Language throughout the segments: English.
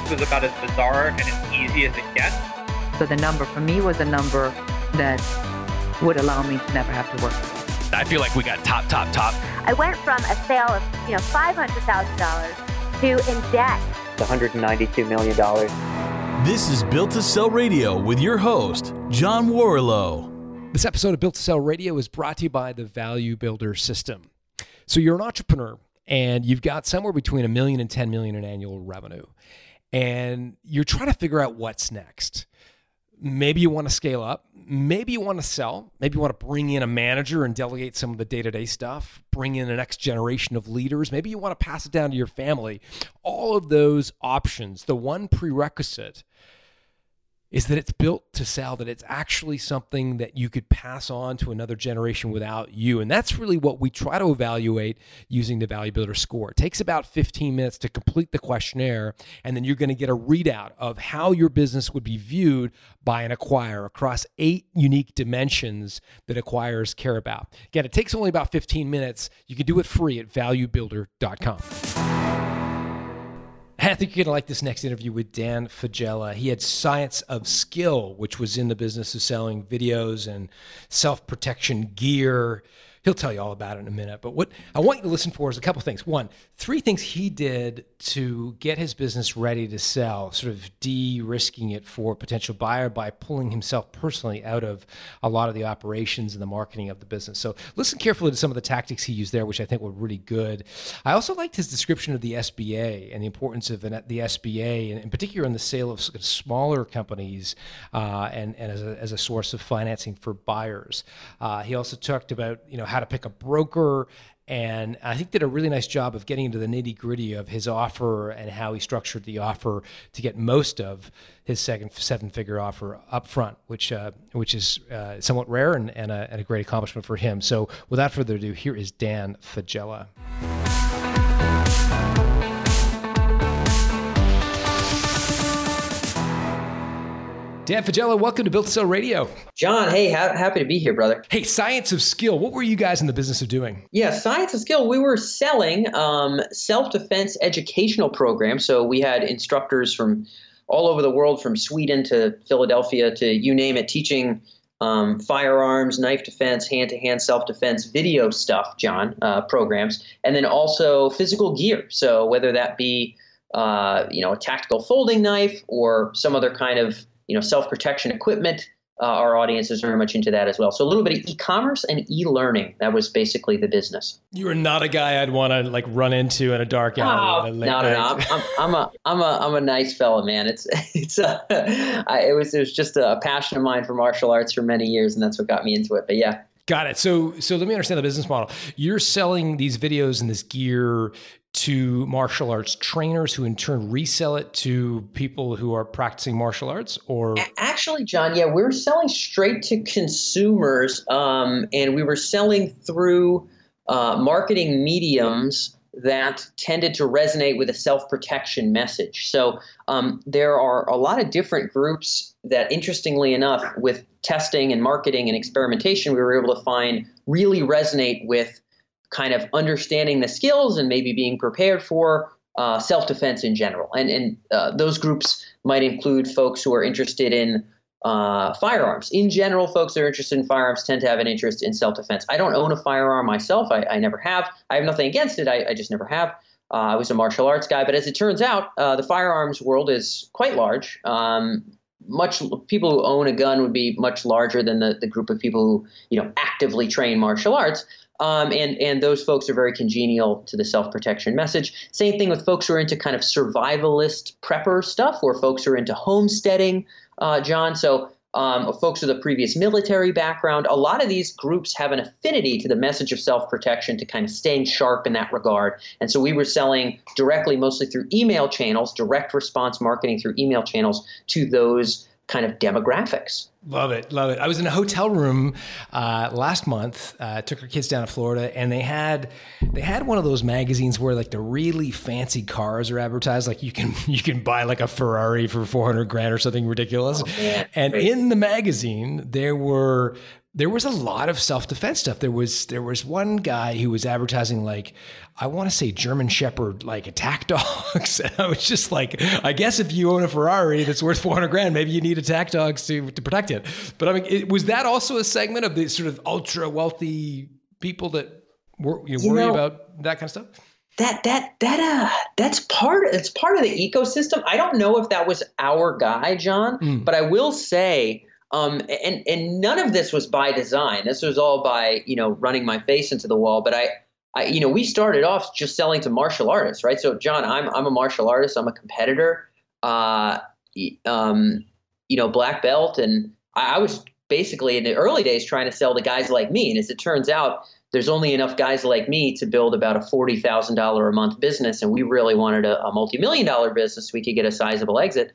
this was about as bizarre and as easy as it gets. So the number for me was a number that would allow me to never have to work. I feel like we got top, top, top. I went from a sale of you know five hundred thousand dollars to in debt. $192 million. This is Built to Sell Radio with your host, John Warrillow. This episode of Built to Sell Radio is brought to you by the Value Builder System. So you're an entrepreneur and you've got somewhere between a million and 10 million in annual revenue, and you're trying to figure out what's next. Maybe you want to scale up. Maybe you want to sell. Maybe you want to bring in a manager and delegate some of the day to day stuff, bring in the next generation of leaders. Maybe you want to pass it down to your family. All of those options, the one prerequisite is that it's built to sell, that it's actually something that you could pass on to another generation without you. And that's really what we try to evaluate using the Value Builder score. It takes about 15 minutes to complete the questionnaire, and then you're going to get a readout of how your business would be viewed by an acquirer across eight unique dimensions that acquirers care about. Again, it takes only about 15 minutes. You can do it free at valuebuilder.com. I think you're going to like this next interview with Dan Faggella. He had Science of Skill, which was in the business of selling videos and self protection gear. He'll tell you all about it in a minute. But what I want you to listen for is a couple things. One, three things he did to get his business ready to sell, sort of de risking it for a potential buyer by pulling himself personally out of a lot of the operations and the marketing of the business. So listen carefully to some of the tactics he used there, which I think were really good. I also liked his description of the SBA and the importance of the SBA, and in particular in the sale of smaller companies uh, and, and as, a, as a source of financing for buyers. Uh, he also talked about you know how to pick a broker and I think did a really nice job of getting into the nitty gritty of his offer and how he structured the offer to get most of his second seven figure offer up front, which uh, which is uh, somewhat rare and, and a, and, a, great accomplishment for him. So without further ado, here is Dan Faggella. Dan Faggella, welcome to Built to Sell Radio. John, hey, ha- happy to be here, brother. Hey, Science of Skill. What were you guys in the business of doing? Yeah, Science of Skill. We were selling um, self-defense educational programs. So we had instructors from all over the world, from Sweden to Philadelphia to you name it, teaching um, firearms, knife defense, hand-to-hand self-defense, video stuff, John, uh, programs, and then also physical gear. So whether that be uh, you know a tactical folding knife or some other kind of you know, self-protection equipment. Uh, our audience is very much into that as well. So a little bit of e-commerce and e-learning. That was basically the business. You are not a guy I'd want to like run into in a dark alley. Oh, no, no, no. I'm, I'm, a, I'm a, I'm a nice fella, man. It's, it's, a, I, it was, it was just a passion of mine for martial arts for many years, and that's what got me into it. But yeah, Got it. So, so let me understand the business model. You're selling these videos and this gear to martial arts trainers who in turn resell it to people who are practicing martial arts or actually john yeah we're selling straight to consumers um, and we were selling through uh, marketing mediums that tended to resonate with a self protection message. So um, there are a lot of different groups that, interestingly enough, with testing and marketing and experimentation, we were able to find really resonate with kind of understanding the skills and maybe being prepared for uh, self defense in general. And, and uh, those groups might include folks who are interested in uh, firearms. In general, folks that are interested in firearms tend to have an interest in self defense. I don't own a firearm myself, I, I never have. I have nothing against it, I, I just never have. Uh, I was a martial arts guy, but as it turns out, uh, the firearms world is quite large. Um, much people who own a gun would be much larger than the, the group of people who you know actively train martial arts. Um, and and those folks are very congenial to the self protection message. Same thing with folks who are into kind of survivalist prepper stuff, or folks who are into homesteading, uh, John. So um, folks with a previous military background, a lot of these groups have an affinity to the message of self protection to kind of staying sharp in that regard. And so we were selling directly, mostly through email channels, direct response marketing through email channels to those kind of demographics. Love it, love it. I was in a hotel room uh, last month. Uh, took our kids down to Florida, and they had they had one of those magazines where like the really fancy cars are advertised. Like you can you can buy like a Ferrari for four hundred grand or something ridiculous. Oh, and in the magazine, there were there was a lot of self-defense stuff. There was there was one guy who was advertising like I want to say German Shepherd like attack dogs. and I was just like, I guess if you own a Ferrari that's worth 400 grand, maybe you need attack dogs to to protect it. But I mean, it, was that also a segment of the sort of ultra wealthy people that wor- you, You worry know- about that kind of stuff? that that that uh that's part it's part of the ecosystem i don't know if that was our guy john Mm. but i will say um and and none of this was by design this was all by you know running my face into the wall but i I, you know, we started off just selling to martial artists, right? So, John, I'm I'm a martial artist. I'm a competitor. Uh, um, you know, black belt, and I, I was basically in the early days trying to sell to guys like me. And as it turns out, there's only enough guys like me to build about a forty thousand dollar a month business, and we really wanted a, a multi million dollar business. So we could get a sizable exit,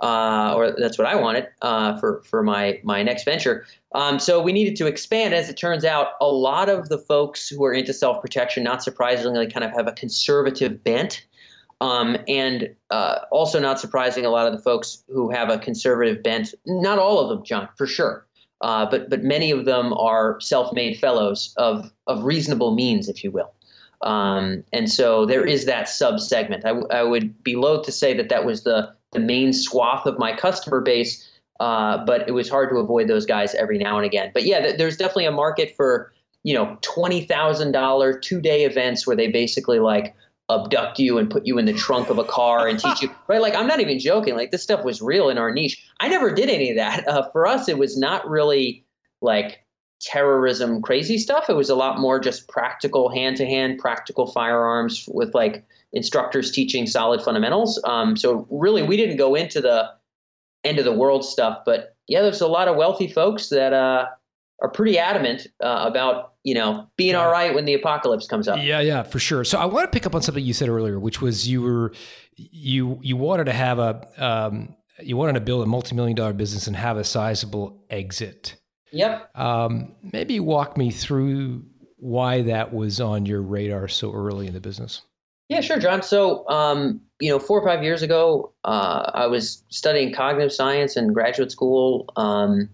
uh, or that's what I wanted uh, for for my my next venture. Um, so we needed to expand. As it turns out, a lot of the folks who are into self protection, not surprisingly, kind of have a conservative bent. Um, and uh, also, not surprising, a lot of the folks who have a conservative bent, not all of them, John, for sure, uh, but but many of them are self-made fellows of of reasonable means, if you will. Um, and so there is that sub segment. I, would be loath to say that that was the the main swath of my customer base, uh, but it was hard to avoid those guys every now and again. But yeah, th- there's definitely a market for you know twenty thousand dollar two day events where they basically like abduct you and put you in the trunk of a car and teach you right? Like i'm not even joking. Like this stuff was real in our niche. I never did any of that. Uh, for us it was not really like terrorism crazy stuff it was a lot more just practical hand-to-hand practical firearms with like instructors teaching solid fundamentals um, so really we didn't go into the end of the world stuff but yeah there's a lot of wealthy folks that uh, are pretty adamant uh, about you know being all right when the apocalypse comes up Yeah, yeah, for sure. So I want to pick up on something you said earlier, which was you were you you wanted to have a um, you wanted to build a multi-million dollar business and have a sizable exit. Yep Um, maybe walk me through why that was on your radar so early in the business. Yeah, sure, John. So, um, you know, four or five years ago, uh, I was studying cognitive science in graduate school. Um,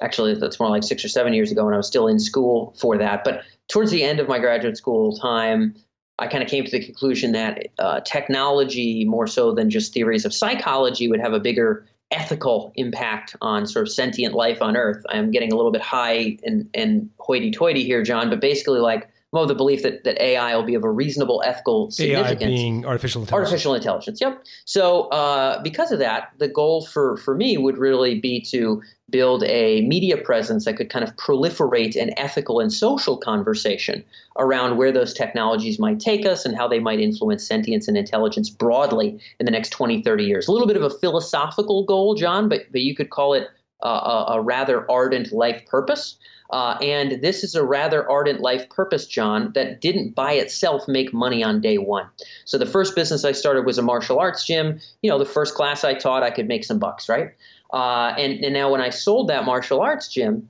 actually, that's more like six or seven years ago, and I was still in school for that. But towards the end of my graduate school time, I kind of came to the conclusion that uh, technology, more so than just theories of psychology, would have a bigger ethical impact on sort of sentient life on Earth. I'm getting a little bit high and, and hoity-toity here, John, but basically, like, I'm the belief that, that AI will be of a reasonable ethical AI significance. being artificial intelligence. Artificial intelligence. Yep. So uh, because of that, the goal for for me would really be to build a media presence that could kind of proliferate an ethical and social conversation around where those technologies might take us and how they might influence sentience and intelligence broadly in the next 20, 30 years. A little bit of a philosophical goal, John, but but you could call it uh, a, a rather ardent life purpose. Uh, and this is a rather ardent life purpose, John, that didn't by itself make money on day one. So the first business I started was a martial arts gym. You know, the first class I taught, I could make some bucks, right? Uh, and, and now when I sold that martial arts gym,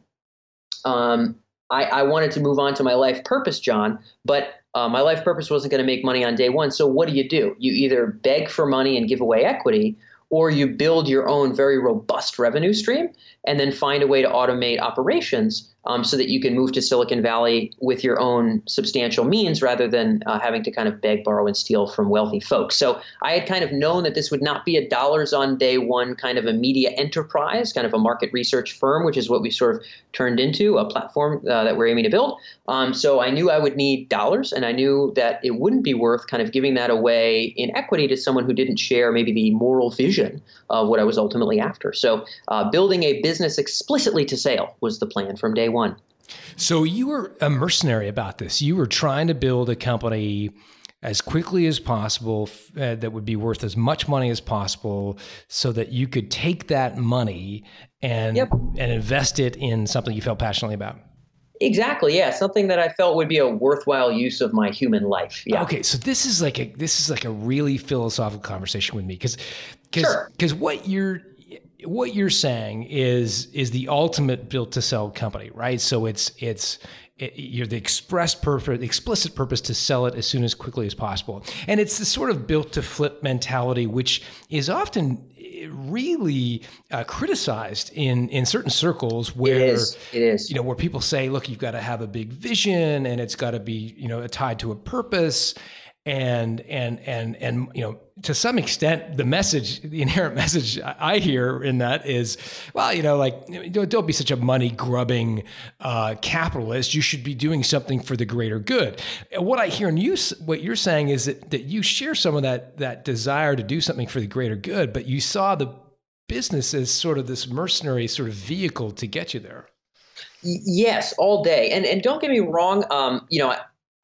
um, I, I wanted to move on to my life purpose, John, but uh, my life purpose wasn't going to make money on day one. So what do you do? You either beg for money and give away equity, or you build your own very robust revenue stream and then find a way to automate operations um, so that you can move to Silicon Valley with your own substantial means rather than uh, having to kind of beg, borrow, and steal from wealthy folks. So I had kind of known that this would not be a dollars on day one kind of a media enterprise, kind of a market research firm, which is what we sort of turned into a platform uh, that we're aiming to build. Um, so I knew I would need dollars, and I knew that it wouldn't be worth kind of giving that away in equity to someone who didn't share maybe the moral vision of what I was ultimately after. So uh, building a business explicitly to sale was the plan from day one. So you were a mercenary about this. You were trying to build a company as quickly as possible uh, that would be worth as much money as possible so that you could take that money and Yep. and invest it in something you felt passionately about. Exactly, yeah, something that I felt would be a worthwhile use of my human life. Yeah. Okay, so this is like a this is like a really philosophical conversation with me because Sure. because what you're what you're saying is is the ultimate built to sell company, right? So it's it's it, you're the express purpose, explicit purpose to sell it as soon as quickly as possible, and it's the sort of built to flip mentality, which is often really uh, criticized in in certain circles where it is. It is. You know, where people say, "Look, you've got to have a big vision, and it's got to be you know tied to a purpose." And and and and you know to some extent the message the inherent message i hear in that is well you know like don't be such a money grubbing uh, capitalist. You should be doing something for the greater good. What i hear in you what you're saying is that that you share some of that that desire to do something for the greater good but you saw the business as sort of this mercenary sort of vehicle to get you there. Yes all day. And and don't get me wrong um, you know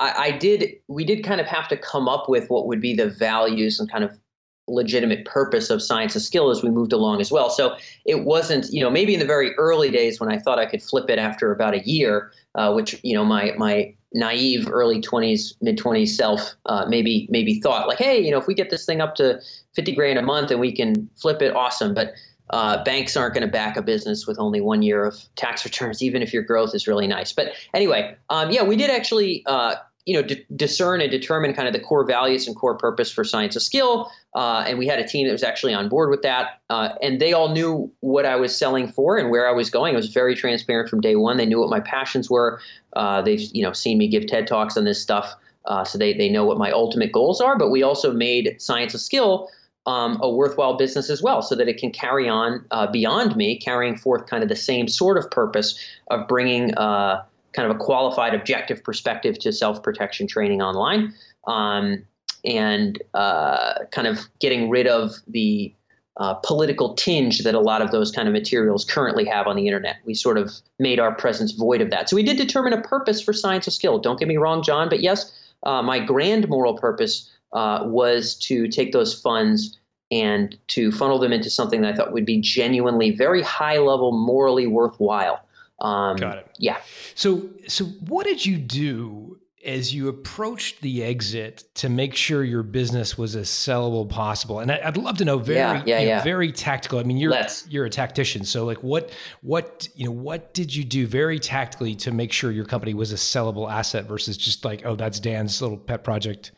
I, I did we did kind of have to come up with what would be the values and kind of legitimate purpose of science of skill as we moved along as well. So it wasn't, you know, maybe in the very early days when I thought I could flip it after about a year, uh, which you know my my naive early 20s mid 20s self uh, maybe maybe thought like hey you know if we get this thing up to 50 grand a month and we can flip it awesome but uh, banks aren't going to back a business with only one year of tax returns even if your growth is really nice but anyway um, yeah we did actually uh, you know, d- discern and determine kind of the core values and core purpose for Science of Skill. Uh, and we had a team that was actually on board with that. Uh, and they all knew what I was selling for and where I was going. I was very transparent from day one. They knew what my passions were. Uh, they've, you know, seen me give TED Talks on this stuff. Uh, so they, they know what my ultimate goals are. But we also made Science of Skill um, a worthwhile business as well so that it can carry on uh, beyond me, carrying forth kind of the same sort of purpose of bringing uh, kind of a qualified objective perspective to self protection training online um, and uh, kind of getting rid of the uh, political tinge that a lot of those kind of materials currently have on the internet. We sort of made our presence void of that. So we did determine a purpose for Science of Skill. Don't get me wrong, John, but yes, uh, my grand moral purpose uh, was to take those funds and to funnel them into something that I thought would be genuinely very high level, morally worthwhile. Um, Got it. Yeah. So, so what did you do as you approached the exit to make sure your business was as sellable possible? And I, would love to know very, yeah, yeah. Know, very tactical. I mean, you're Let's. you're a tactician, so like, what what you know, what did you do very tactically to make sure your company was a sellable asset versus just like, oh, that's Dan's little pet project?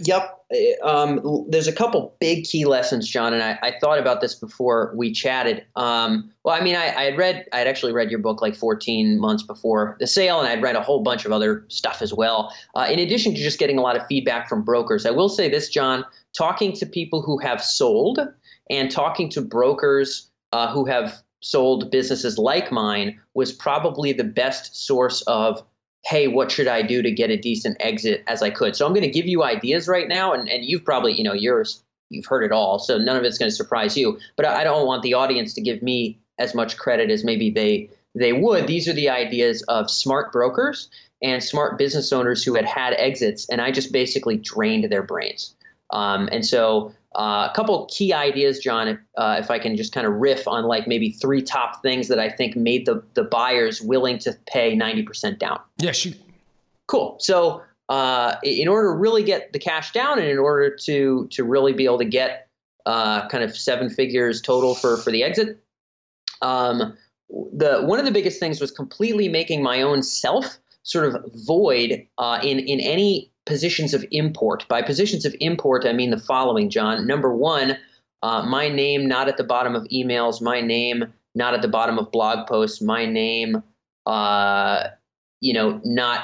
Yep. Um, there's a couple big key lessons, John, and I, I thought about this before we chatted. Um, well, I mean, I, I, had read, I had actually read your book like 14 months before the sale, and I'd read a whole bunch of other stuff as well. Uh, in addition to just getting a lot of feedback from brokers, I will say this, John, talking to people who have sold and talking to brokers uh, who have sold businesses like mine was probably the best source of hey, what should I do to get a decent exit as I could? So I'm going to give you ideas right now, and, and you've probably, you know, yours, you've heard it all, so none of it's going to surprise you. But I don't want the audience to give me as much credit as maybe they they would. These are the ideas of smart brokers and smart business owners who had had exits, and I just basically drained their brains. Um, and so uh, a couple key ideas, John, if, uh, if I can just kind of riff on like maybe three top things that I think made the, the buyers willing to pay 90% down. Yeah, shoot. Cool. So uh, in order to really get the cash down and in order to, to really be able to get uh, kind of seven figures total for, for the exit, um, the one of the biggest things was completely making my own self sort of void uh, in, in any positions of import. By positions of import, I mean the following, John. Number one, uh, my name not at the bottom of emails, my name not at the bottom of blog posts, my name, uh, you know, not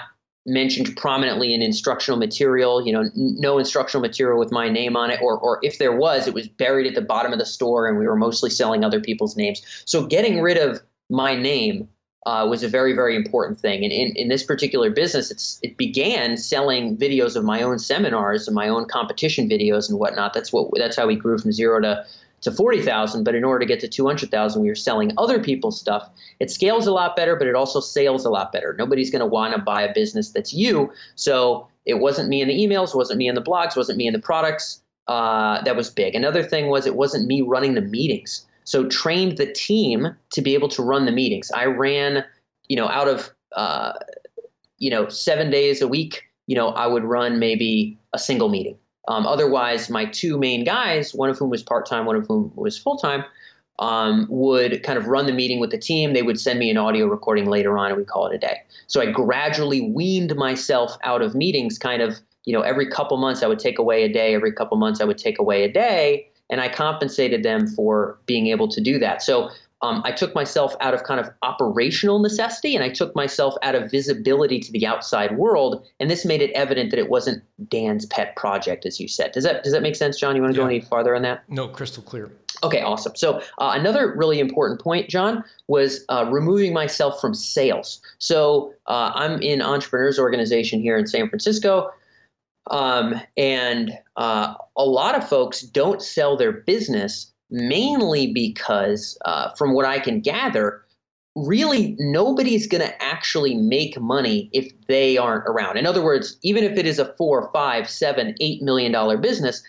mentioned prominently in instructional material. You know, n- no instructional material with my name on it, or or if there was, it was buried at the bottom of the store, and we were mostly selling other people's names. So getting rid of my name uh, was a very, very important thing. And in, in this particular business, it's it began selling videos of my own seminars and my own competition videos and whatnot. That's what that's how we grew from zero to to 40,000. But in order to get to 200,000, we were selling other people's stuff. It scales a lot better, but it also sales a lot better. Nobody's going to want to buy a business that's you. So it wasn't me in the emails, wasn't me in the blogs, wasn't me in the products. Uh, that was big. Another thing was it wasn't me running the meetings. So trained the team to be able to run the meetings. I ran, you know, out of uh, you know seven days a week. You know, I would run maybe a single meeting. Um, otherwise, my two main guys, one of whom was part time, one of whom was full time, um, would kind of run the meeting with the team. They would send me an audio recording later on, and we call it a day. So I gradually weaned myself out of meetings. Kind of, you know, every couple months I would take away a day. Every couple months I would take away a day and I compensated them for being able to do that. So um, I took myself out of kind of operational necessity and I took myself out of visibility to the outside world. And this made it evident that it wasn't Dan's pet project, as you said. Does that, does that make sense, John? You want to Yeah. go any farther on that? No, crystal clear. Okay, awesome. So uh, another really important point, John, was uh, removing myself from sales. So uh, I'm in entrepreneurs organization here in San Francisco, um, and uh, a lot of folks don't sell their business mainly because, uh, from what I can gather, really nobody's going to actually make money if they aren't around. In other words, even if it is a four, five, seven, eight million dollar business,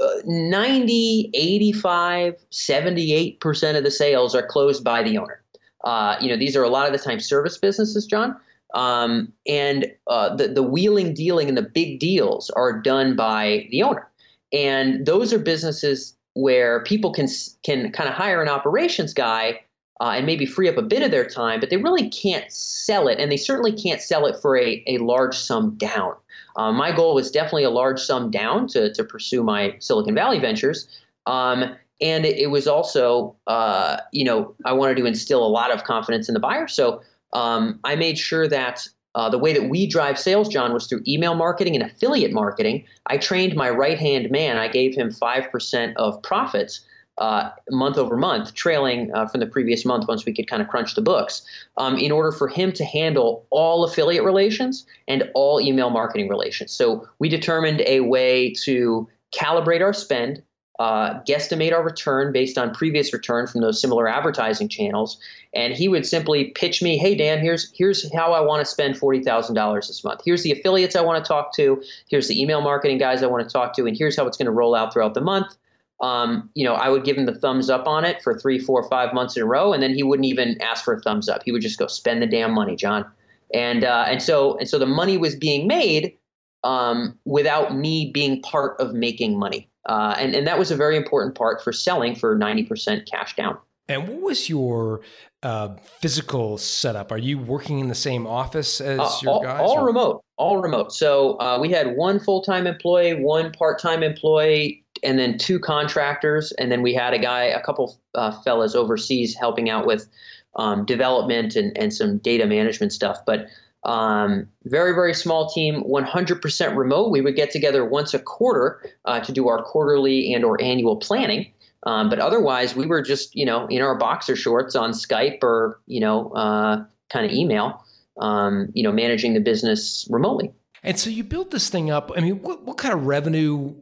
uh, 90, 85, 78% of the sales are closed by the owner. Uh, you know, these are a lot of the time service businesses, John. Um, and uh, the, the wheeling, dealing, and the big deals are done by the owner. And those are businesses where people can can kind of hire an operations guy uh, and maybe free up a bit of their time, but they really can't sell it, and they certainly can't sell it for a, a large sum down. Uh, my goal was definitely a large sum down to, to pursue my Silicon Valley ventures. Um, and it, it was also, uh, you know, I wanted to instill a lot of confidence in the buyer. So um, I made sure that uh, the way that we drive sales, John, was through email marketing and affiliate marketing. I trained my right hand man. I gave him 5% of profits uh, month over month, trailing uh, from the previous month once we could kind of crunch the books, um, in order for him to handle all affiliate relations and all email marketing relations. So we determined a way to calibrate our spend, uh, guesstimate our return based on previous return from those similar advertising channels, and he would simply pitch me, "Hey Dan, here's here's how I want to spend forty thousand dollars this month. Here's the affiliates I want to talk to. Here's the email marketing guys I want to talk to, and here's how it's going to roll out throughout the month." um, you know, I would give him the thumbs up on it for three, four, five months in a row, and then he wouldn't even ask for a thumbs up. He would just go spend the damn money, John. And uh, and so and so the money was being made um, without me being part of making money, uh, and and that was a very important part for selling for ninety percent cash down. And what was your uh, physical setup? Are you working in the same office as Uh, your all, guys? all or- remote, all remote. So uh, we had one full time employee, one part time employee, and then two contractors, and then we had a guy, a couple uh, fellas overseas helping out with um, development and and some data management stuff. But um, very very small team, 100% remote. We would get together once a quarter uh, to do our quarterly and or annual planning. Um, but otherwise, we were just you know in our boxer shorts on Skype or you know uh, kind of email um, you know, managing the business remotely. And so you built this thing up. I mean, what, what kind of revenue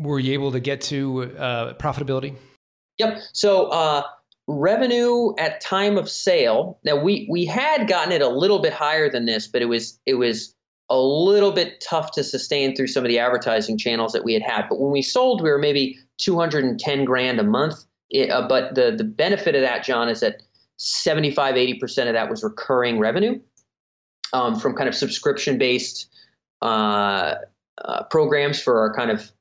were you able to get to uh, profitability? Yep. So uh, revenue at time of sale. Now we we had gotten it a little bit higher than this, but it was it was a little bit tough to sustain through some of the advertising channels that we had had. But when we sold, we were maybe 210 grand a month. It, uh, but the the benefit of that, John, is that 75 80% of that was recurring revenue um, from kind of subscription based uh, uh, programs for our kind of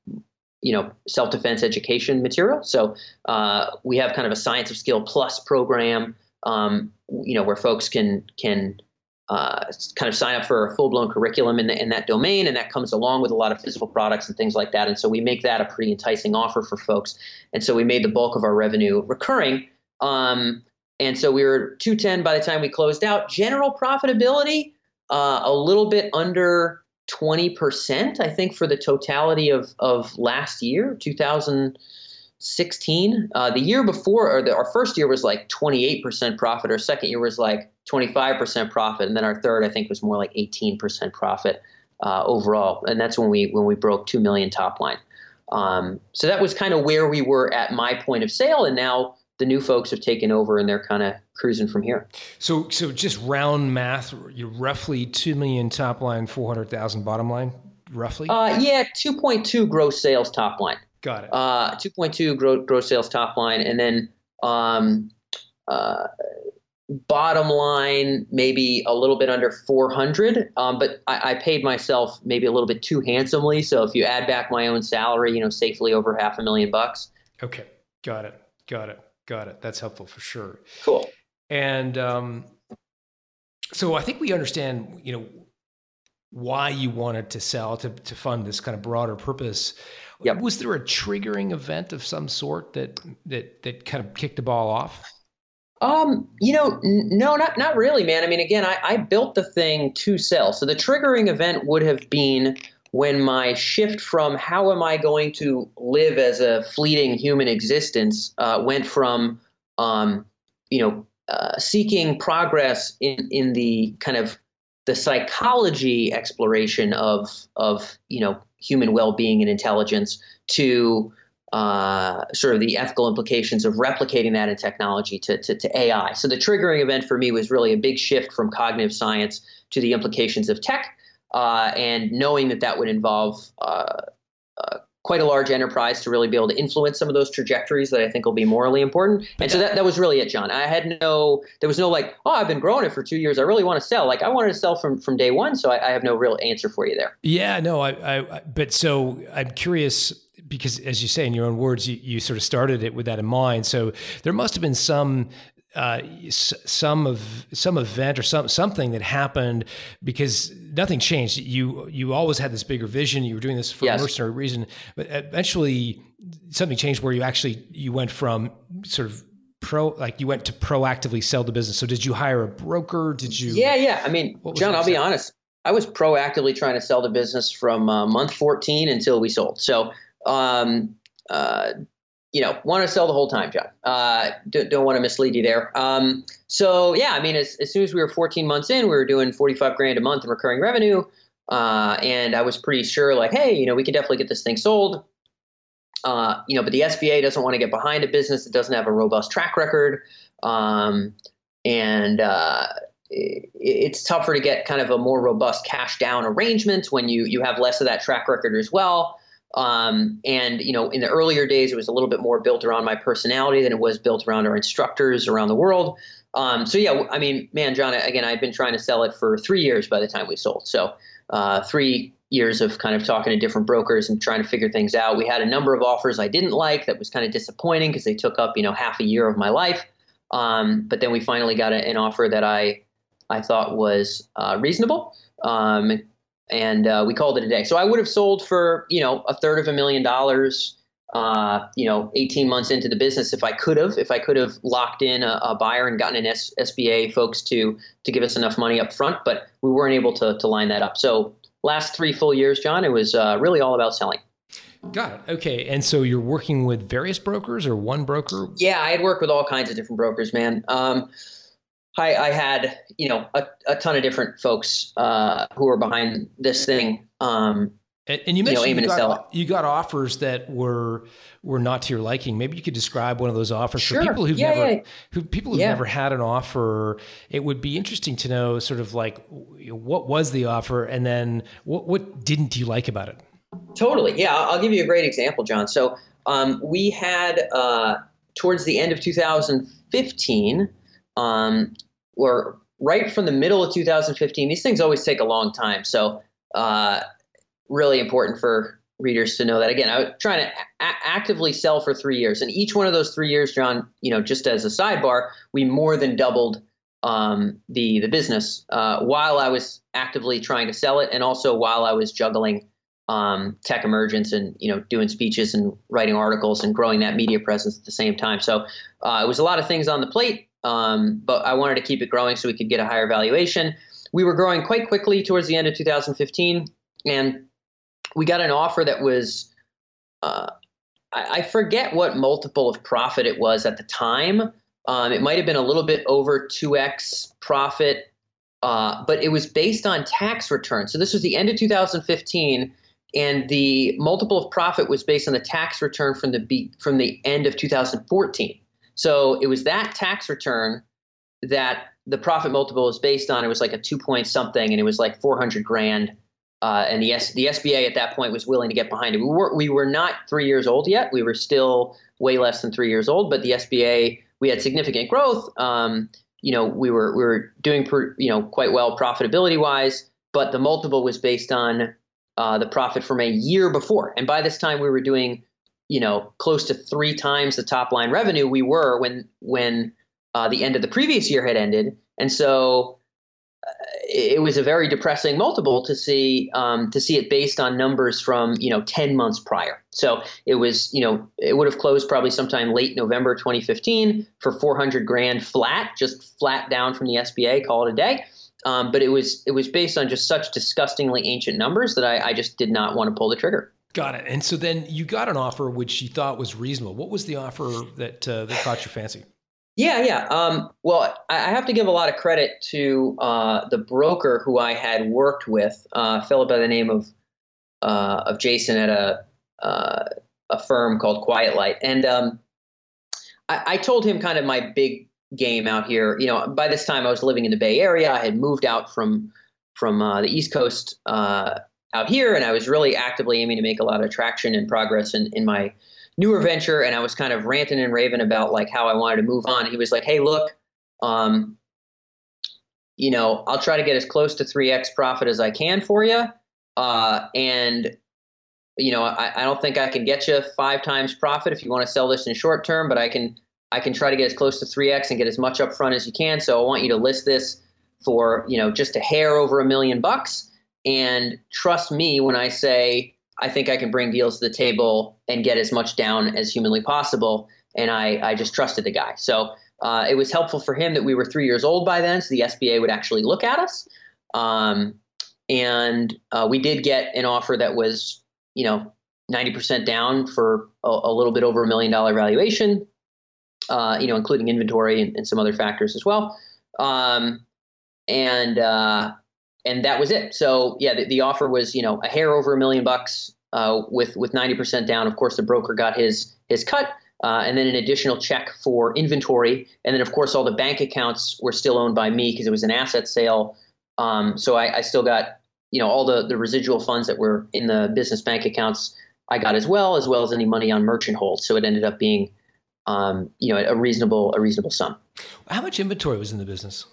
you know self defense education material. So uh, we have kind of a Science of Skill Plus program, um, you know, where folks can can uh, kind of sign up for a full blown curriculum in, the, in that domain, and that comes along with a lot of physical products and things like that. And so we make that a pretty enticing offer for folks. And so we made the bulk of our revenue recurring. Um, and so we were 210 by the time we closed out. General profitability, uh, a little bit under 20%, I think, for the totality of, of last year, 2016. Uh, the year before, or the, our first year was like 28% profit. Our second year was like 25% profit. And then our third, I think, was more like 18% profit uh, overall. And that's when we when we broke 2 million top line. Um, so that was kind of where we were at my point of sale. And now the new folks have taken over and they're kind of cruising from here. So, so just round math, you're roughly two million top line, four hundred thousand bottom line, roughly. Uh, yeah, 2.2 gross sales top line. Got it. Uh, 2.2 gross, gross sales top line, and then um, uh, bottom line maybe a little bit under 400. Um, but I, I paid myself maybe a little bit too handsomely. So if you add back my own salary, you know, safely over half a million bucks. okay, got it, got it, got it. That's helpful for sure. Cool. And um, so I think we understand, you know, why you wanted to sell to, to fund this kind of broader purpose. Yep. Was there a triggering event of some sort that that that kind of kicked the ball off? Um, you know, n- no, not not really, man. I mean, again, I, I built the thing to sell. So the triggering event would have been when my shift from how am I going to live as a fleeting human existence uh, went from, um, you know, uh, seeking progress in in the kind of the psychology exploration of of you know human well-being and intelligence to uh, sort of the ethical implications of replicating that in technology to, to, to, AI. So the triggering event for me was really a big shift from cognitive science to the implications of tech, uh, and knowing that that would involve uh, uh quite a large enterprise to really be able to influence some of those trajectories that I think will be morally important. And so that, that was really it, John. I had no, there was no like, oh, I've been growing it for two years. I really want to sell. Like I wanted to sell from, from day one. So I, I have no real answer for you there. Yeah, no, I, I, but so I'm curious because as you say in your own words, you, you sort of started it with that in mind. So there must have been some uh, some of some event or some something that happened because nothing changed. You you always had this bigger vision. You were doing this for yes. a mercenary reason, but eventually something changed where you actually you went from sort of pro like you went to proactively sell the business. So did you hire a broker? Did you? Yeah, yeah. I mean, John, I'll be honest. I was proactively trying to sell the business from uh, month 14 until we sold. So um, uh, you know, want to sell the whole time, John. Uh, don't, don't want to mislead you there. Um, so yeah, I mean, as, as soon as we were 14 months in, we were doing 45 grand a month in recurring revenue. Uh, and I was pretty sure like, hey, you know, we could definitely get this thing sold. Uh, you know, but the SBA doesn't want to get behind a business that doesn't have a robust track record. Um, and uh, it, it's tougher to get kind of a more robust cash down arrangement when you you have less of that track record as well. Um, and you know, in the earlier days, it was a little bit more built around my personality than it was built around our instructors around the world. Um, so yeah, I mean, man, John, again, I've been trying to sell it for three years by the time we sold. So uh, three years of kind of talking to different brokers and trying to figure things out. We had a number of offers I didn't like that was kind of disappointing because they took up you know half a year of my life. Um, but then we finally got a, an offer that I I thought was uh, reasonable. Um, and uh, we called it a day. So I would have sold for you know a third of a million dollars. Uh, you know, 18 months into the business, if I could have, if I could have locked in a, a buyer and gotten an S- SBA folks to to give us enough money up front, but we weren't able to to line that up. So last three full years, John, it was uh, really all about selling. Got it. Okay. And so you're working with various brokers or one broker? Yeah, I had worked with all kinds of different brokers, man. Um, I, I had you know a, a ton of different folks uh, who were behind this thing. Um, and, and, you mentioned you, know, you, got, you, got, offers that were were not to your liking. Maybe you could describe one of those offers sure. for people who've yeah, never yeah. who people who've yeah. never had an offer. It would be interesting to know sort of like what was the offer, and then what what didn't you like about it. Totally. Yeah, I'll give you a great example, John. So um, we had uh, towards the end of 2015 um, or right from the middle of 2015. These things always take a long time, so uh, really important for readers to know that. Again, I was trying to a- actively sell for three years, and each one of those three years, John, you know, just as a sidebar, we more than doubled um, the the business uh, while I was actively trying to sell it, and also while I was juggling um, TechEmergence and you know doing speeches and writing articles and growing that media presence at the same time. So uh, it was a lot of things on the plate. Um, but I wanted to keep it growing so we could get a higher valuation. We were growing quite quickly towards the end of 2015, and we got an offer that was, uh, I, forget what multiple of profit it was at the time. Um, it might have been a little bit over 2x profit, uh, but it was based on tax returns. So this was the end of 2015 and the multiple of profit was based on the tax return from the from the end of 2014. So it was that tax return that the profit multiple was based on. It was like a two point something, and it was like 400 grand. Uh, and the S- the SBA at that point was willing to get behind it. We were we were not three years old yet. We were still way less than three years old. But the SBA we had significant growth. Um, you know, we were we were doing per, you know quite well profitability wise. But the multiple was based on uh, the profit from a year before. And by this time, we were doing you know close to three times the top line revenue we were when when uh, the end of the previous year had ended and so uh, it was a very depressing multiple to see um, to see it based on numbers from you know 10 months prior. So it was you know it would have closed probably sometime late November 2015 for 400 grand flat, just flat down from the SBA, call it a day. Um, but it was it was based on just such disgustingly ancient numbers that I, I just did not want to pull the trigger. Got it. And so then you got an offer which you thought was reasonable. What was the offer that uh, that caught your fancy? Yeah, yeah. Um, well, I have to give a lot of credit to uh, the broker who I had worked with, uh, a fellow by the name of uh, of Jason at a uh, a firm called Quiet Light, and um, I, I, told him kind of my big game out here. You know, by this time I was living in the Bay Area. I had moved out from from uh, the East Coast uh, out here, and I was really actively aiming to make a lot of traction and progress in, in my newer venture and I was kind of ranting and raving about like how I wanted to move on. He was like, "Hey, look, um, you know, I'll try to get as close to 3x profit as I can for you. Uh, and you know, I, I don't think I can get you five times profit if you want to sell this in short term, but I can I can try to get as close to 3x and get as much upfront as you can. So I want you to list this for, you know, just a hair over a million bucks. And trust me when I say I think I can bring deals to the table and get as much down as humanly possible. And I, I just trusted the guy. So uh, it was helpful for him that we were three years old by then, so the SBA would actually look at us. Um, and uh, we did get an offer that was, you know, 90% down for a, a little bit over a million dollar valuation, uh, you know, including inventory and, and, some other factors as well. Um, and uh, and that was it. So yeah, the, the offer was you know a hair over a million bucks uh, with with ninety percent down. Of course, the broker got his his cut. Uh, and then an additional check for inventory, and then of course all the bank accounts were still owned by me because it was an asset sale. Um, so I, I, still got you know all the the residual funds that were in the business bank accounts I got as well, as well as any money on merchant hold. So it ended up being um, you know a reasonable a reasonable sum. How much inventory was in the business?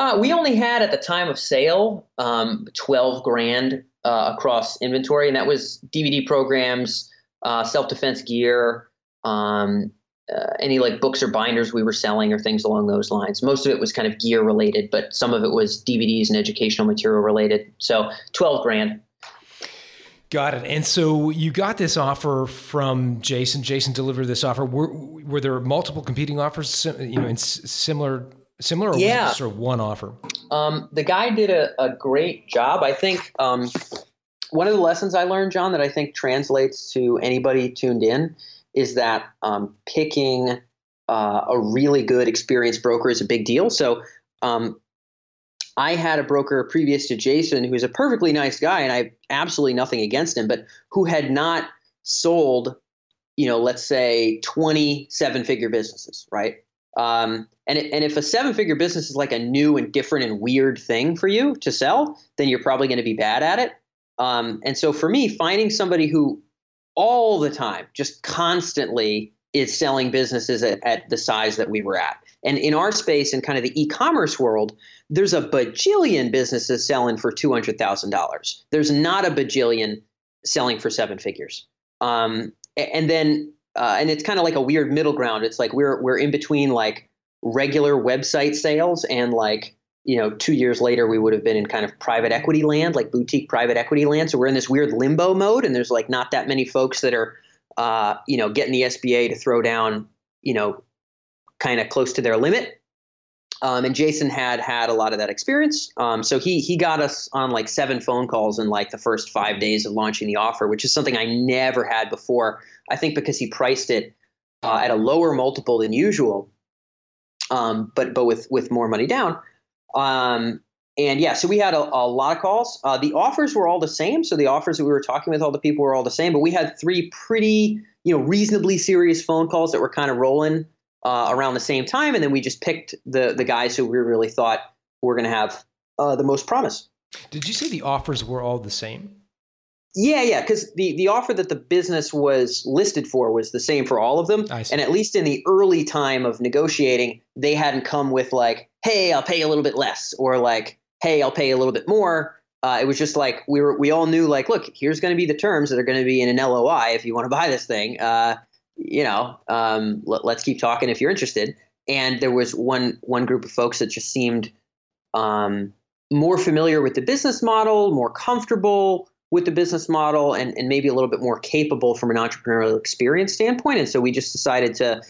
Uh, we only had at the time of sale um, 12 grand uh, across inventory, and that was DVD programs, uh, self defense gear, um, uh, any like books or binders we were selling or things along those lines. Most of it was kind of gear related, but some of it was DVDs and educational material related. So 12 grand. Got it. And so you got this offer from Jason. Jason delivered this offer. Were, were there multiple competing offers, you know, in similar Similar, or yeah. sort of one offer? Um, the guy did a, a great job. I think um, one of the lessons I learned, John, that I think translates to anybody tuned in is that um, picking uh, a really good experienced broker is a big deal. So um, I had a broker previous to Jason who was a perfectly nice guy, and I have absolutely nothing against him, but who had not sold, you know, let's say 20 seven figure businesses, right? Um, and, and if a seven figure business is like a new and different and weird thing for you to sell, then you're probably going to be bad at it. Um, and so for me, finding somebody who all the time, just constantly is selling businesses at, at the size that we were at. And in our space, in kind of the e commerce world, there's a bajillion businesses selling for $200,000. There's not a bajillion selling for seven figures. Um, and then uh, and it's kind of like a weird middle ground. It's like we're we're in between like regular website sales and like you know two years later we would have been in kind of private equity land, like boutique private equity land. So we're in this weird limbo mode, and there's like not that many folks that are uh, you know getting the SBA to throw down you know kind of close to their limit. Um, and Jason had had a lot of that experience. Um, so he he got us on like seven phone calls in like the first five days of launching the offer, which is something I never had before. I think because he priced it uh, at a lower multiple than usual, um, but but with with more money down. Um, and yeah, so we had a, a lot of calls. Uh, the offers were all the same. So the offers that we were talking with all the people were all the same. But we had three pretty you know reasonably serious phone calls that were kind of rolling uh, around the same time, and then we just picked the the guys who we really thought were going to have uh, the most promise. Did you say the offers were all the same? Yeah, yeah, because the the offer that the business was listed for was the same for all of them, and at least in the early time of negotiating, they hadn't come with like, "Hey, I'll pay a little bit less," or like, "Hey, I'll pay a little bit more." Uh, it was just like we were we all knew like, look, here's going to be the terms that are going to be in an LOI if you want to buy this thing. Uh, you know, um, let, us keep talking if you're interested. And there was one one group of folks that just seemed um, more familiar with the business model, more comfortable with the business model, and, and maybe a little bit more capable from an entrepreneurial experience standpoint. And so we just decided to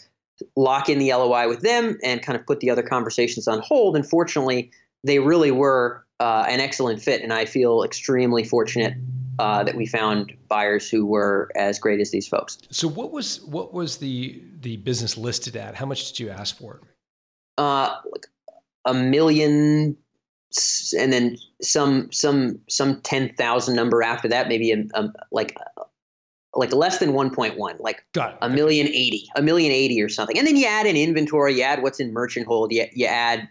lock in the LOI with them and kind of put the other conversations on hold. And fortunately, they really were uh, an excellent fit, and I feel extremely fortunate uh, that we found buyers who were as great as these folks. So what was what was the the business listed at? How much did you ask for it? Uh, a million, and then some some some ten thousand number after that, maybe a, a, like like less than 1.1 like a million eighty a million eighty or something. And then you add in inventory you add what's in merchant hold you, you add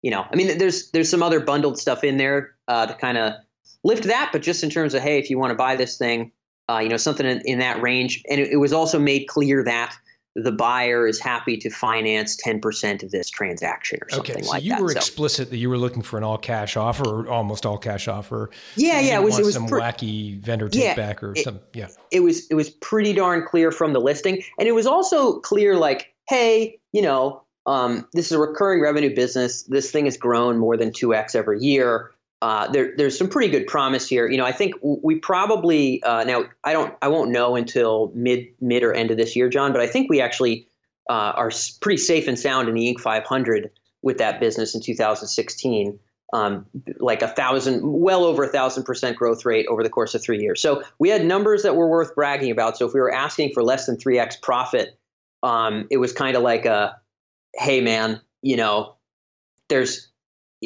you know i mean there's there's some other bundled stuff in there uh, to kind of lift that but just in terms of hey if you want to buy this thing uh, you know something in, in that range. And it, it was also made clear that the buyer is happy to finance 10% of this transaction or something Okay, so like you that were So- explicit that you were looking for an all cash offer or almost all cash offer. yeah yeah it was it was some wacky vendor take Yeah, back or it- some yeah. it was it was pretty darn clear from the listing and it was also clear like hey you know um, this is a recurring revenue business this thing has grown more than 2x every year uh, there, there's some pretty good promise here you know i think we probably uh, now i don't i won't know until mid mid or end of this year john but i think we actually uh, are pretty safe and sound in the inc 500 with that business in 2016 um, like a thousand, well over a thousand percent growth rate over the course of three years. So we had numbers that were worth bragging about. So if we were asking for less than three x profit, um, it was kind of like a, hey man, you know, there's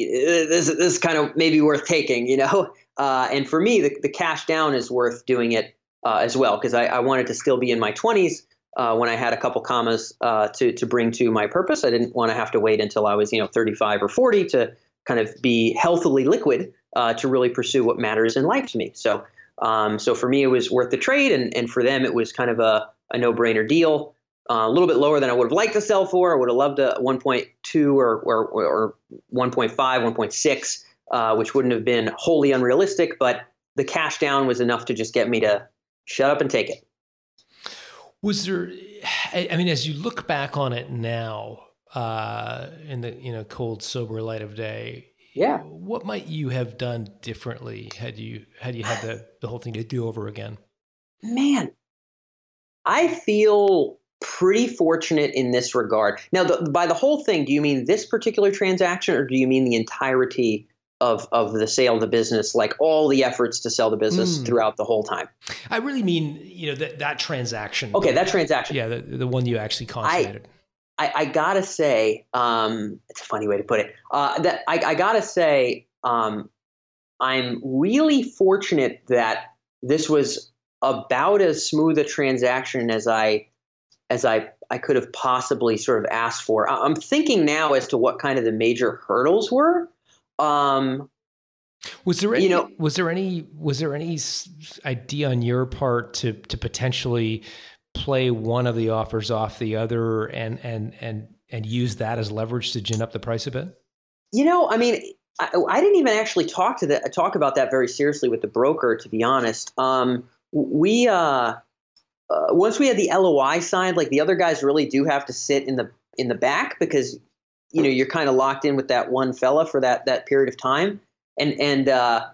this, this is kind of maybe worth taking, you know. Uh, and for me, the, the cash down is worth doing it uh, as well because I, I wanted to still be in my 20s. Uh, when I had a couple commas uh, to to bring to my purpose, I didn't want to have to wait until I was you know 35 or 40 to kind of be healthily liquid uh, to really pursue what matters in life to me. So, um, so for me, it was worth the trade, and and for them, it was kind of a, a no brainer deal. Uh, a little bit lower than I would have liked to sell for. I would have loved a 1.2 or or, or 1.5, 1.6, uh, which wouldn't have been wholly unrealistic. But the cash down was enough to just get me to shut up and take it. Was there? I I mean, as you look back on it now, uh, in the you know cold sober light of day, Yeah. what might you have done differently had you had you had the the whole thing to do over again? man, I feel pretty fortunate in this regard. Now, the, by the whole thing, do you mean this particular transaction, or do you mean the entirety of of the sale of the business, like all the efforts to sell the business Mm. throughout the whole time? I really mean you know that that transaction. Okay, that transaction. yeah, the the one you actually consummated. I, I gotta say, um, it's a funny way to put it. Uh, that I, I gotta say, um, I'm really fortunate that this was about as smooth a transaction as I as I I could have possibly sort of asked for. I'm thinking now as to what kind of the major hurdles were. Um, Was there any, You know- was there any was there any idea on your part to to potentially play one of the offers off the other and and and and use that as leverage to gin up the price a bit? You know, I mean, I, I didn't even actually talk to that talk about that very seriously with the broker, to be honest. Um, we uh, uh, once we had the LOI signed, like the other guys really do have to sit in the in the back because you know you're kind of locked in with that one fella for that that period of time. And and uh,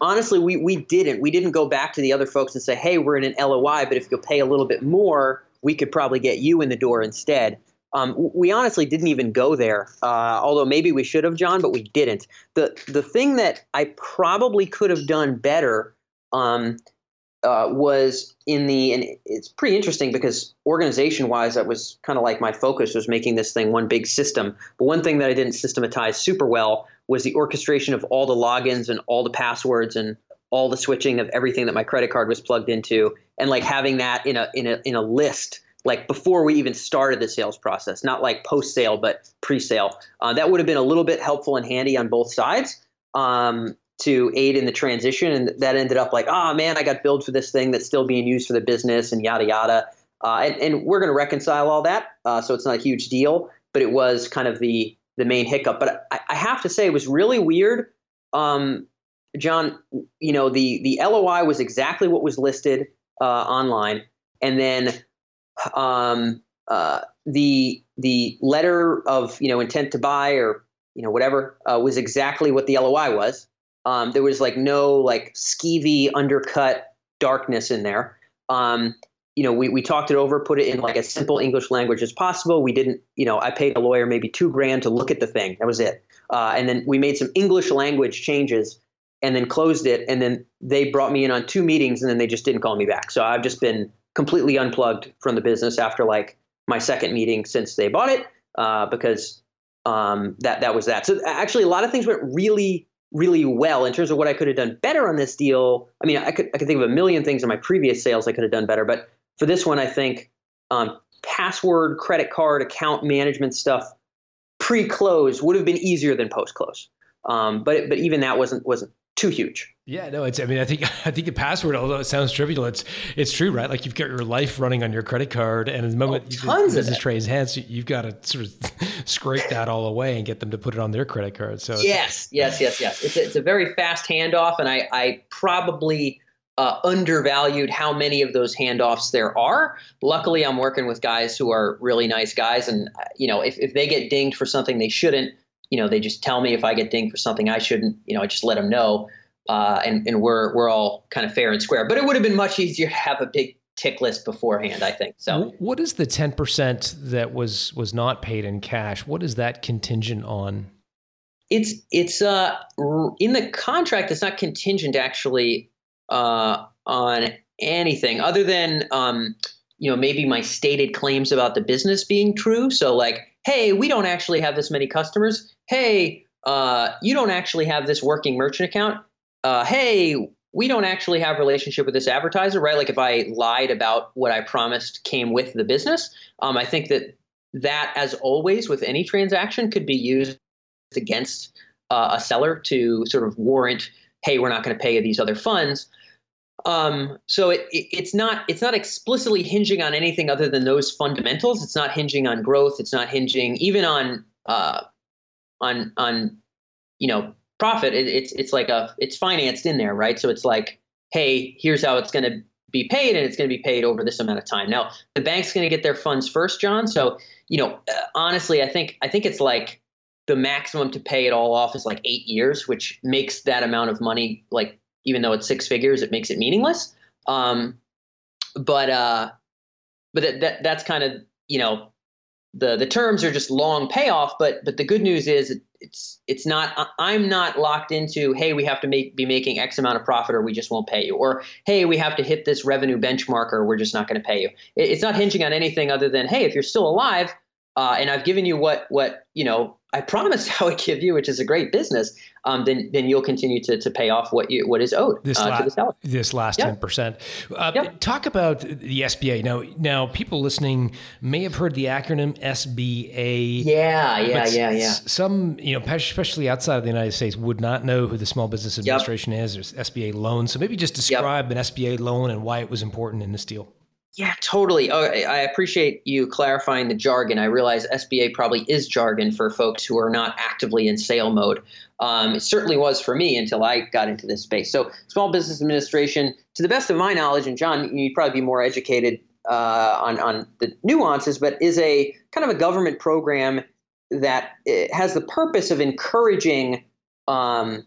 honestly, we we didn't we didn't go back to the other folks and say, hey, we're in an LOI, but if you'll pay a little bit more, we could probably get you in the door instead. Um, we honestly didn't even go there, uh, although maybe we should have, John, but we didn't. the The thing that I probably could have done better um, uh, was in the, and it's pretty interesting because organization wise, that was kind of like my focus was making this thing one big system. But one thing that I didn't systematize super well was the orchestration of all the logins and all the passwords and all the switching of everything that my credit card was plugged into, and like having that in a in a in a list like before we even started the sales process, not like post sale, but pre sale. Uh, that would have been a little bit helpful and handy on both sides um, to aid in the transition. And that ended up like, oh man, I got billed for this thing that's still being used for the business and yada yada. Uh, and, and we're going to reconcile all that, uh, so it's not a huge deal. But it was kind of the the main hiccup. But I, I have to say, it was really weird. Um, John, you know, the the LOI was exactly what was listed uh, online, and then um, uh, the the letter of you know intent to buy or you know, whatever, uh, was exactly what the LOI was. Um, there was like no like skeevy undercut darkness in there. Um, you know, we, we talked it over, put it in like as simple English language as possible. We didn't, you know, I paid a lawyer maybe two grand to look at the thing. That was it. Uh, and then we made some English language changes and then closed it. And then they brought me in on two meetings and then they just didn't call me back. So I've just been completely unplugged from the business after like my second meeting since they bought it uh, because um, that that was that. So actually, a lot of things went really really well in terms of what I could have done better on this deal. I mean, I could I could think of a million things in my previous sales I could have done better, but for this one, I think um, password, credit card, account management stuff pre-close would have been easier than post-close. Um, but but even that wasn't wasn't too huge. Yeah, no, it's. I mean, I think I think the password, although it sounds trivial, it's it's true, right? Like you've got your life running on your credit card, and in the moment oh, tons the business trades hands, you've got to sort of scrape that all away and get them to put it on their credit card. So yes, yes, yes, yes. It's a, it's a very fast handoff, and I I probably uh, undervalued how many of those handoffs there are. Luckily, I'm working with guys who are really nice guys, and uh, you know, if if they get dinged for something they shouldn't, you know, they just tell me if I get dinged for something I shouldn't, you know, I just let them know uh, and and we're we're all kind of fair and square. But it would have been much easier to have a big tick list beforehand, I think. So, what is the ten percent that was was not paid in cash? What is that contingent on? It's it's uh in the contract. It's not contingent actually uh, on anything other than um, you know maybe my stated claims about the business being true. So like, hey, we don't actually have this many customers. Hey, uh, you don't actually have this working merchant account uh, hey, we don't actually have relationship with this advertiser, right? Like if I lied about what I promised came with the business, um, I think that that, as always with any transaction, could be used against uh, a seller to sort of warrant, hey, we're not going to pay you these other funds. Um, so it, it, it's not it's not explicitly hinging on anything other than those fundamentals. It's not hinging on growth. It's not hinging even on uh, on on you know profit, it, it's it's like a it's financed in there, right? So it's like, hey, here's how it's going to be paid, and it's going to be paid over this amount of time. Now, the bank's going to get their funds first, John. So you know, uh, honestly, I think I think it's like the maximum to pay it all off is like eight years, which makes that amount of money like even though it's six figures, it makes it meaningless. Um, but uh, but that, that that's kind of you know the the terms are just long payoff but but the good news is it's it's not i'm not locked into hey we have to make be making x amount of profit or we just won't pay you or hey we have to hit this revenue benchmark or we're just not going to pay you. It's not hinging on anything other than hey if you're still alive uh, and i've given you what what you know I promised I would give you, which is a great business, um, then then you'll continue to, to pay off what you what is owed this, uh, la- to the seller. This last ten percent. Uh. Talk about the SBA now. Now, people listening may have heard the acronym SBA. Yeah, yeah, yeah, yeah. Some, you know, especially outside of the United States, would not know who the Small Business Administration yep. is. There's SBA loan. So maybe just describe yep. an SBA loan and why it was important in this deal. Yeah, totally. Oh, I appreciate you clarifying the jargon. I realize SBA probably is jargon for folks who are not actively in sale mode. Um, it certainly was for me until I got into this space. So, Small Business Administration, to the best of my knowledge, and John, you'd probably be more educated uh, on on the nuances, but is a kind of a government program that eh, has the purpose of encouraging um,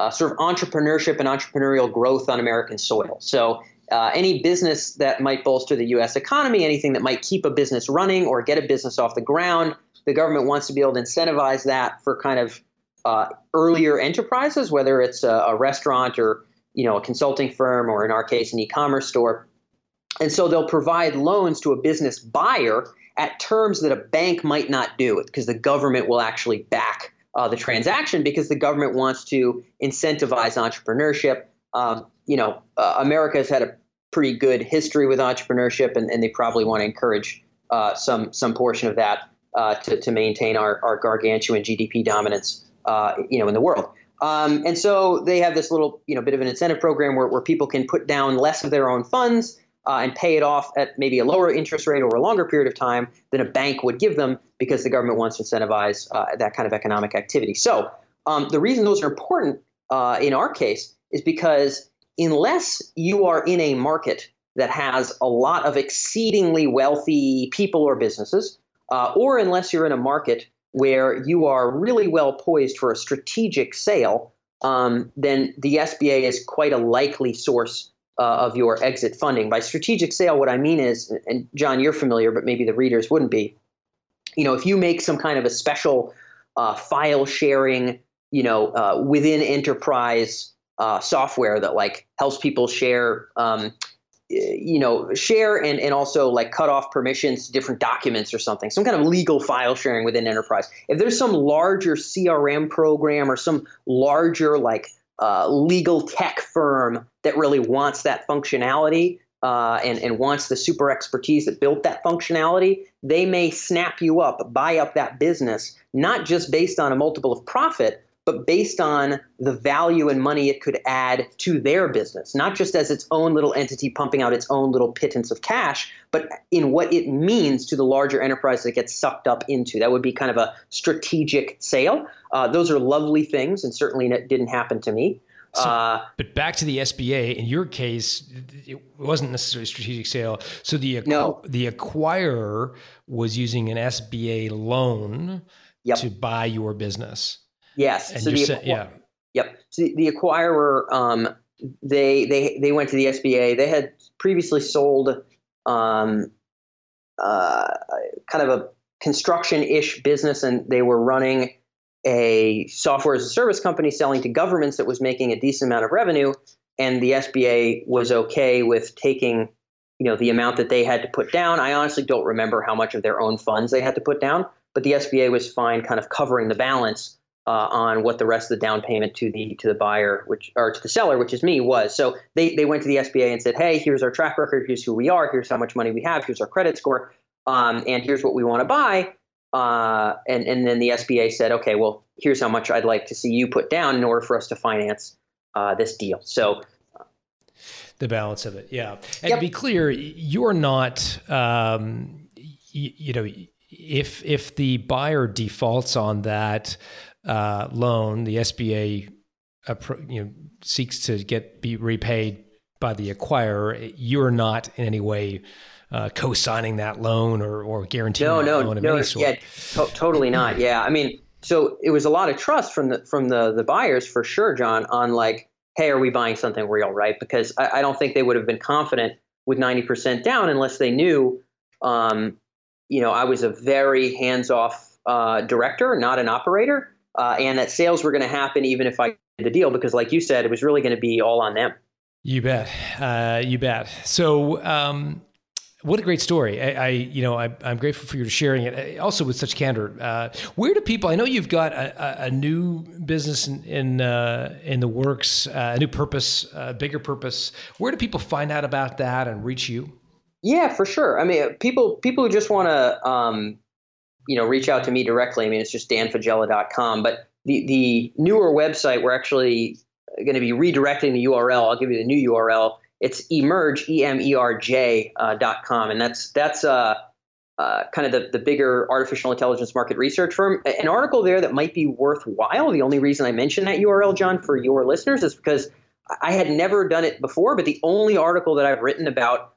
uh, sort of entrepreneurship and entrepreneurial growth on American soil. So uh, any business that might bolster the U.S. economy, anything that might keep a business running or get a business off the ground, the government wants to be able to incentivize that for kind of uh, earlier enterprises, whether it's a, a, restaurant or you know a consulting firm or in our case an e-commerce store. And so they'll provide loans to a business buyer at terms that a bank might not do because the government will actually back uh, the transaction because the government wants to incentivize entrepreneurship. Um, you know, uh, America has had a pretty good history with entrepreneurship, and, and they probably want to encourage uh, some some portion of that uh, to, to maintain our, our gargantuan GDP dominance, uh, you know, in the world. Um, and so they have this little, you know, bit of an incentive program where, where people can put down less of their own funds uh, and pay it off at maybe a lower interest rate over a longer period of time than a bank would give them because the government wants to incentivize uh, that kind of economic activity. So um, the reason those are important uh, in our case is because unless you are in a market that has a lot of exceedingly wealthy people or businesses, uh, or unless you're in a market where you are really well poised for a strategic sale, um, then the SBA is quite a likely source uh, of your exit funding. By strategic sale, what I mean is, and John, you're familiar, but maybe the readers wouldn't be. You know, if you make some kind of a special uh, file sharing, you know, uh, within enterprise uh, software that like helps people share um, you know, share and, and also like cut off permissions to different documents or something, some kind of legal file sharing within enterprise. If there's some larger CRM program or some larger like uh, legal tech firm that really wants that functionality uh, and, and wants the super expertise that built that functionality, they may snap you up, buy up that business, not just based on a multiple of profit, but based on the value and money it could add to their business, not just as its own little entity pumping out its own little pittance of cash, but in what it means to the larger enterprise that it gets sucked up into. That would be kind of a strategic sale. Uh, those are lovely things, and certainly it didn't happen to me. So, uh, but back to the SBA. In your case, it wasn't necessarily a strategic sale. So the no. the acquirer was using an SBA loan yep. to buy your business. Yes. And so the, yeah. Yep. So the, the acquirer, um, they they they went to the SBA. They had previously sold um, uh, kind of a construction-ish business, and they were running a software as a service company selling to governments that was making a decent amount of revenue. And the SBA was okay with taking, you know, the amount that they had to put down. I honestly don't remember how much of their own funds they had to put down, but the SBA was fine, kind of covering the balance uh, on what the rest of the down payment to the to the buyer, which or to the seller, which is me, was. So they they went to the SBA and said, "Hey, here's our track record. Here's who we are. Here's how much money we have. Here's our credit score, um, and here's what we want to buy." Uh, and and then the SBA said, "Okay, well, here's how much I'd like to see you put down in order for us to finance uh, this deal." So. The balance of it, yeah. And Yep. to be clear, you're not, um, you, you know, if if the buyer defaults on that uh, loan, the SBA, you know, seeks to get be repaid by the acquirer. You're not in any way uh, co-signing that loan or or guaranteeing No, no, loan of no, any sort. yeah, to- totally not. Yeah, I mean, so it was a lot of trust from the from the the buyers for sure, John, on like, hey, are we buying something real, right? Because I, I don't think they would have been confident with ninety percent down unless they knew, um, you know, I was a very hands off uh, director, not an operator, uh, and that sales were going to happen even if I did the deal, because like you said, it was really going to be all on them. You bet. Uh, you bet. So, um, what a great story. I, I you know, I, I'm grateful for you sharing it. Uh, Also with such candor. Uh, where do people? I know you've got a, a, a new business in in, uh, in the works, uh, a new purpose, a bigger purpose. Where do people find out about that and reach you? Yeah, for sure. I mean, people people who just want to, um, you know, reach out to me directly. I mean, it's just danfaggella.com. But the the newer website, we're actually going to be redirecting the URL. I'll give you the new URL. It's Emerj e m e r j uh, dot com, and that's that's uh, uh, kind of the the bigger artificial intelligence market research firm. An article there that might be worthwhile. The only reason I mention that URL, John, for your listeners, is because I had never done it before. But the only article that I've written about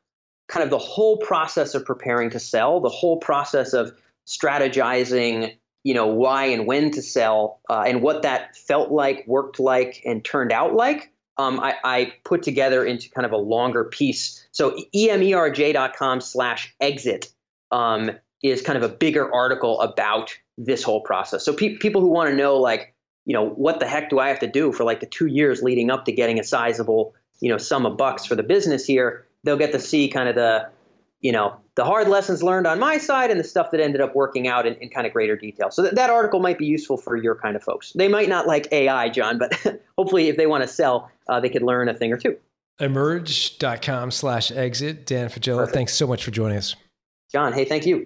kind of the whole process of preparing to sell, the whole process of strategizing, you know, why and when to sell, uh, and what that felt like, worked like, and turned out like. Um, I, I put together into kind of a longer piece. So emerj.com slash exit um, is kind of a bigger article about this whole process. So pe- people who want to know, like, you know, what the heck do I have to do for like the two years leading up to getting a sizable, you know, sum of bucks for the business here, they'll get to see kind of the, you know, the hard lessons learned on my side and the stuff that ended up working out in, in kind of greater detail. So that that article might be useful for your kind of folks. They might not like AI, John, but hopefully if they want to sell, uh, they could learn a thing or two. Emerj.com slash exit. Dan Faggella, thanks so much for joining us. John, hey, thank you.